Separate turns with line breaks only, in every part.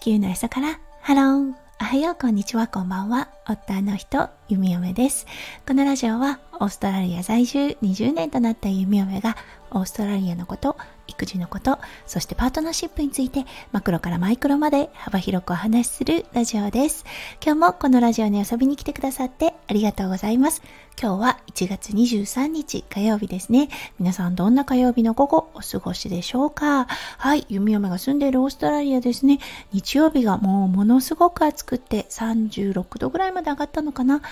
球のへそから。ハロー。おはよう。こんにちは。こんばんは。夫の人弓嫁です。このラジオはオーストラリア在住20年となった弓嫁がオーストラリアのこと育児のことそしてパートナーシップについてマクロからマイクロまで幅広くお話しするラジオです。今日もこのラジオに遊びに来てくださってありがとうございます。今日は1月23日火曜日ですね。皆さんどんな火曜日の午後お過ごしでしょうか？はい弓嫁が住んでいるオーストラリアですね。日曜日がもうものすごく暑くって36度ぐらいまで上がったのかな？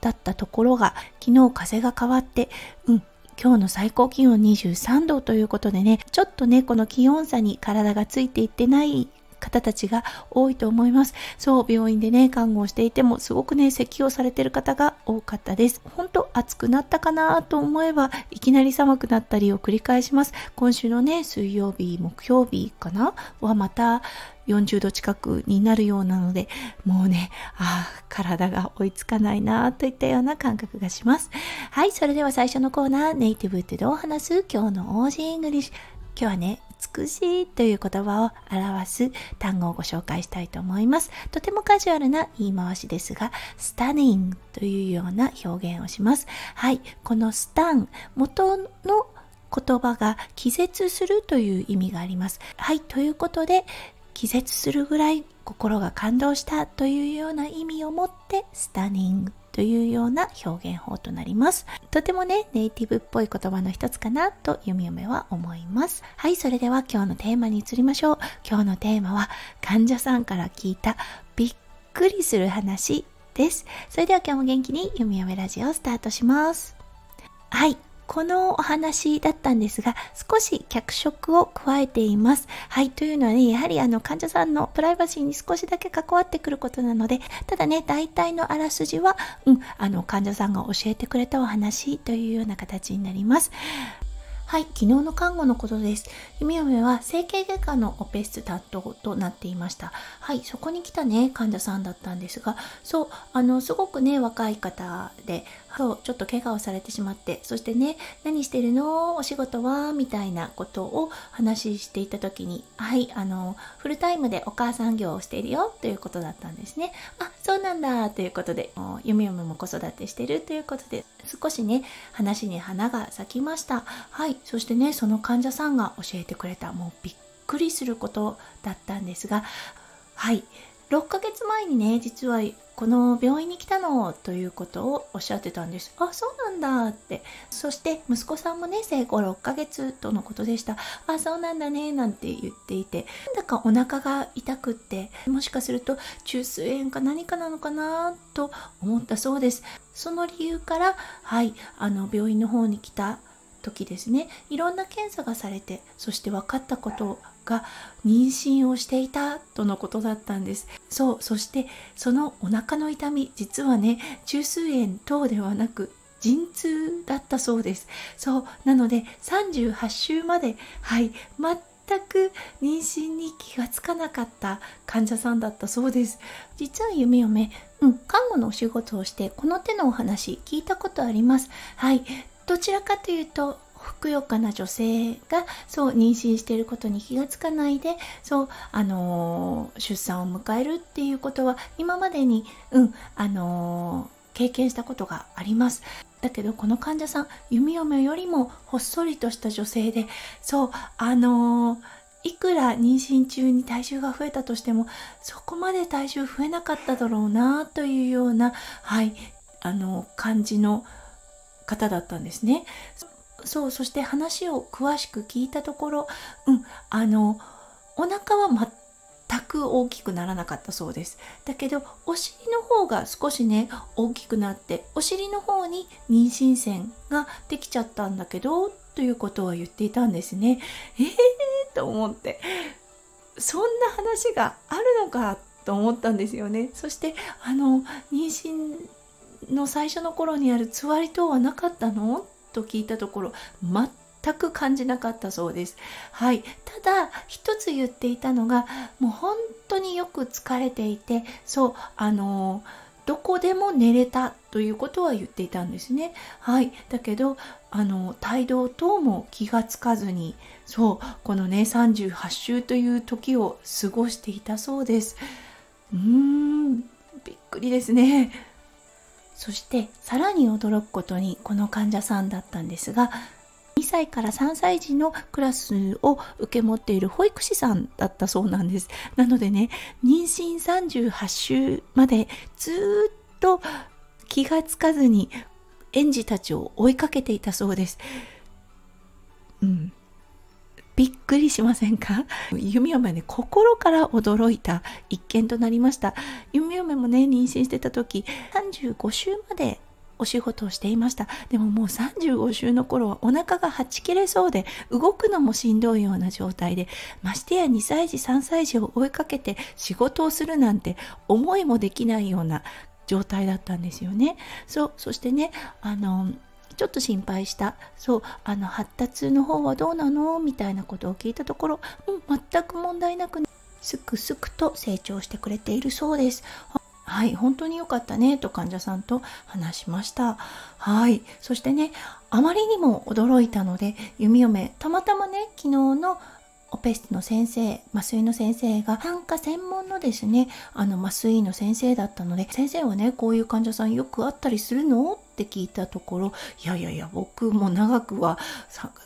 だったところが昨日風が変わってうん今日の最高気温23度ということでね、ちょっとね、この気温差に体がついていってない方たちが多いと思います。そう、病院でね、看護をしていても、すごくね、咳をされてる方が多かったです。本当暑くなったかなと思えば、いきなり寒くなったりを繰り返します。今週のね、水曜日、木曜日かな？はまた、40度近くになるようなので、もうね、ああ、体が追いつかないなといったような感覚がします。はい、それでは最初のコーナー、ネイティブってどう話す？今日の Aussie English。今日はね、美しいという言葉を表す単語をご紹介したいと思います。とてもカジュアルな言い回しですが、 stunning というような表現をします。はい、この stun、元の言葉が気絶するという意味があります。はい、ということで、気絶するぐらい心が感動したというような意味を持ってスタニングというような表現法となります。とてもね、ネイティブっぽい言葉の一つかなと読み嫁は思います。はい、それでは今日のテーマに移りましょう。今日のテーマは患者さんから聞いたびっくりする話です。それでは今日も元気に読み嫁ラジオをスタートします。はい、このお話だったんですが、少し脚色を加えています。はい、というのはね、やはりあの患者さんのプライバシーに少しだけ関わってくることなので、ただね、大体のあらすじは、うん、あの患者さんが教えてくれたお話というような形になります。はい、昨日の看護のことです。弓嫁は整形外科のオペ室担当となっていました。はい、そこに来たね、患者さんだったんですが、そう、あの、すごくね、若い方で、そう、ちょっと怪我をされてしまって、そしてね、何してるの？お仕事は？みたいなことを話していた時に、はい、あの、フルタイムでお母さん業をしているよということだったんですね。あ、そうなんだということで、弓嫁も子育てしてるということで、少しね、話に花が咲きました。はい、そしてねその患者さんが教えてくれたもうびっくりすることだったんですがはい6ヶ月前にね実はこの病院に来たのということをおっしゃってたんです。あ、そうなんだって。そして息子さんもね、生後6ヶ月とのことでした。あ、そうなんだね、なんて言っていて、なんだかお腹が痛くって、もしかすると中枢炎か何かなのかなと思ったそうです。その理由から、はい、あの病院の方に来た時ですねいろんな検査がされてそして分かったことが妊娠をしていたとのことだったんです。そうそしてそのお腹の痛み実はね中枢炎等ではなく陣痛だったそうです。そうなので38週まではい全く妊娠に気がつかなかった患者さんだったそうです。実は夢嫁うん看護のお仕事をしてこの手のお話聞いたことあります。はいどちらかというとふくよかな女性がそう妊娠していることに気がつかないでそうあのー、出産を迎えるっていうことは今までにうんあのー、経験したことがありますだけどこの患者さん弓嫁よりもほっそりとした女性でそうあのーいくら妊娠中に体重が増えたとしてもそこまで体重増えなかっただろうなというようなはいあの感じの方だったんですね。そうそして話を詳しく聞いたところ、うん、あのお腹は全く大きくならなかったそうです。だけどお尻の方が少しね大きくなってお尻の方に妊娠線ができちゃったんだけどということは言っていたんですね。えーと思ってそんな話があるのかと思ったんですよね。そしてあの妊娠の最初の頃にあるつわり等はなかったのと聞いたところ全く感じなかったそうです。はい。ただ、一つ言っていたのが、もう本当によく疲れていて、そう、あのどこでも寝れたということは言っていたんですね。はい。だけど、あの、帯同等も気がつかずに、そう、このね、38週という時を過ごしていたそうです。うーん、びっくりですね。そしてさらに驚くことにこの患者さんだったんですが2歳から3歳児のクラスを受け持っている保育士さんだったそうなんです。なのでね、妊娠38週までずっと気がつかずに園児たちを追いかけていたそうです。うん。びっくりしませんか？弓嫁ね、心から驚いた一件となりました。弓嫁もね、妊娠してた時、35週までお仕事をしていました。でももう35週の頃はお腹がはち切れそうで、動くのもしんどいような状態で、ましてや2歳児、3歳児を追いかけて仕事をするなんて思いもできないような状態だったんですよね。そう、そしてね、あの、ちょっと心配したそうあの発達の方はどうなの？みたいなことを聞いたところ、うん、全く問題なく、すくすくと成長してくれているそうです。はい、本当に良かったねと患者さんと話しました。はい、そしてね、あまりにも驚いたので、弓嫁、たまたまね、昨日のオペ室の先生、麻酔の先生が産科専門のですね、あの麻酔の先生だったので、先生はね、こういう患者さんよくあったりするの？って聞いたところ、いやいやいや、僕も長くは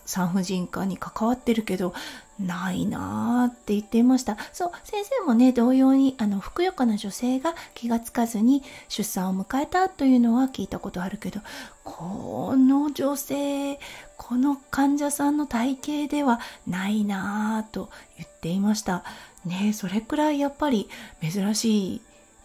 産婦人科に関わってるけど、ないなーって言っていました。そう、先生もね、同様に、あの、ふくよかな女性が気がつかずに出産を迎えたというのは聞いたことあるけど、この女性、この患者さんの体型ではないなーと言っていました。ねそれくらいやっぱり珍しい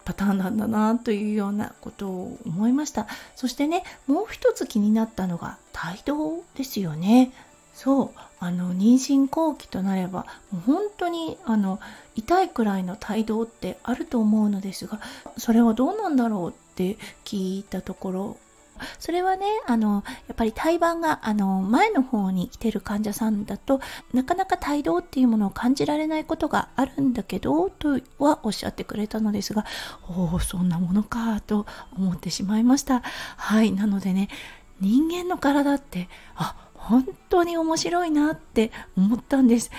パターンなんだなというようなことを思いましたそしてねもう一つ気になったのが帯同ですよねそうあの妊娠後期となればもう本当にあの痛いくらいの帯同ってあると思うのですがそれはどうなんだろうって聞いたところそれはね、あの、やっぱり胎盤が、あの、前の方に来てる患者さんだとなかなか胎動っていうものを感じられないことがあるんだけど、とはおっしゃってくれたのですが、おお、そんなものか、と思ってしまいました。はい、なのでね、人間の体って、あ、本当に面白いなって思ったんです。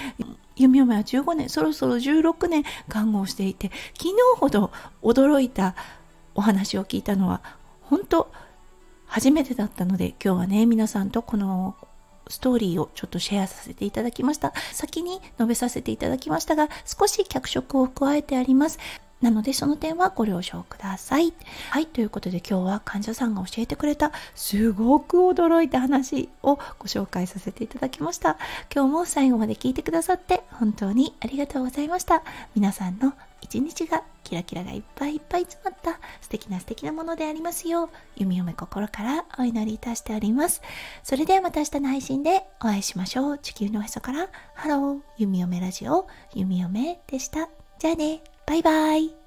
弓嫁は15年、そろそろ16年看護をしていて、昨日ほど驚いたお話を聞いたのは、本当初めてだったので今日はね皆さんとこのストーリーをちょっとシェアさせていただきました。先に述べさせていただきましたが、少し脚色を加えてあります。なのでその点はご了承ください。はい、ということで今日は患者さんが教えてくれたすごく驚いた話をご紹介させていただきました。今日も最後まで聞いてくださって本当にありがとうございました。皆さんの一日がキラキラがいっぱいいっぱい詰まった素敵な素敵なものでありますよう、弓嫁心からお祈りいたしております。それではまた明日の配信でお会いしましょう。地球のへそから、ハロー、弓嫁ラジオ、弓嫁でした。じゃあね、バイバイ。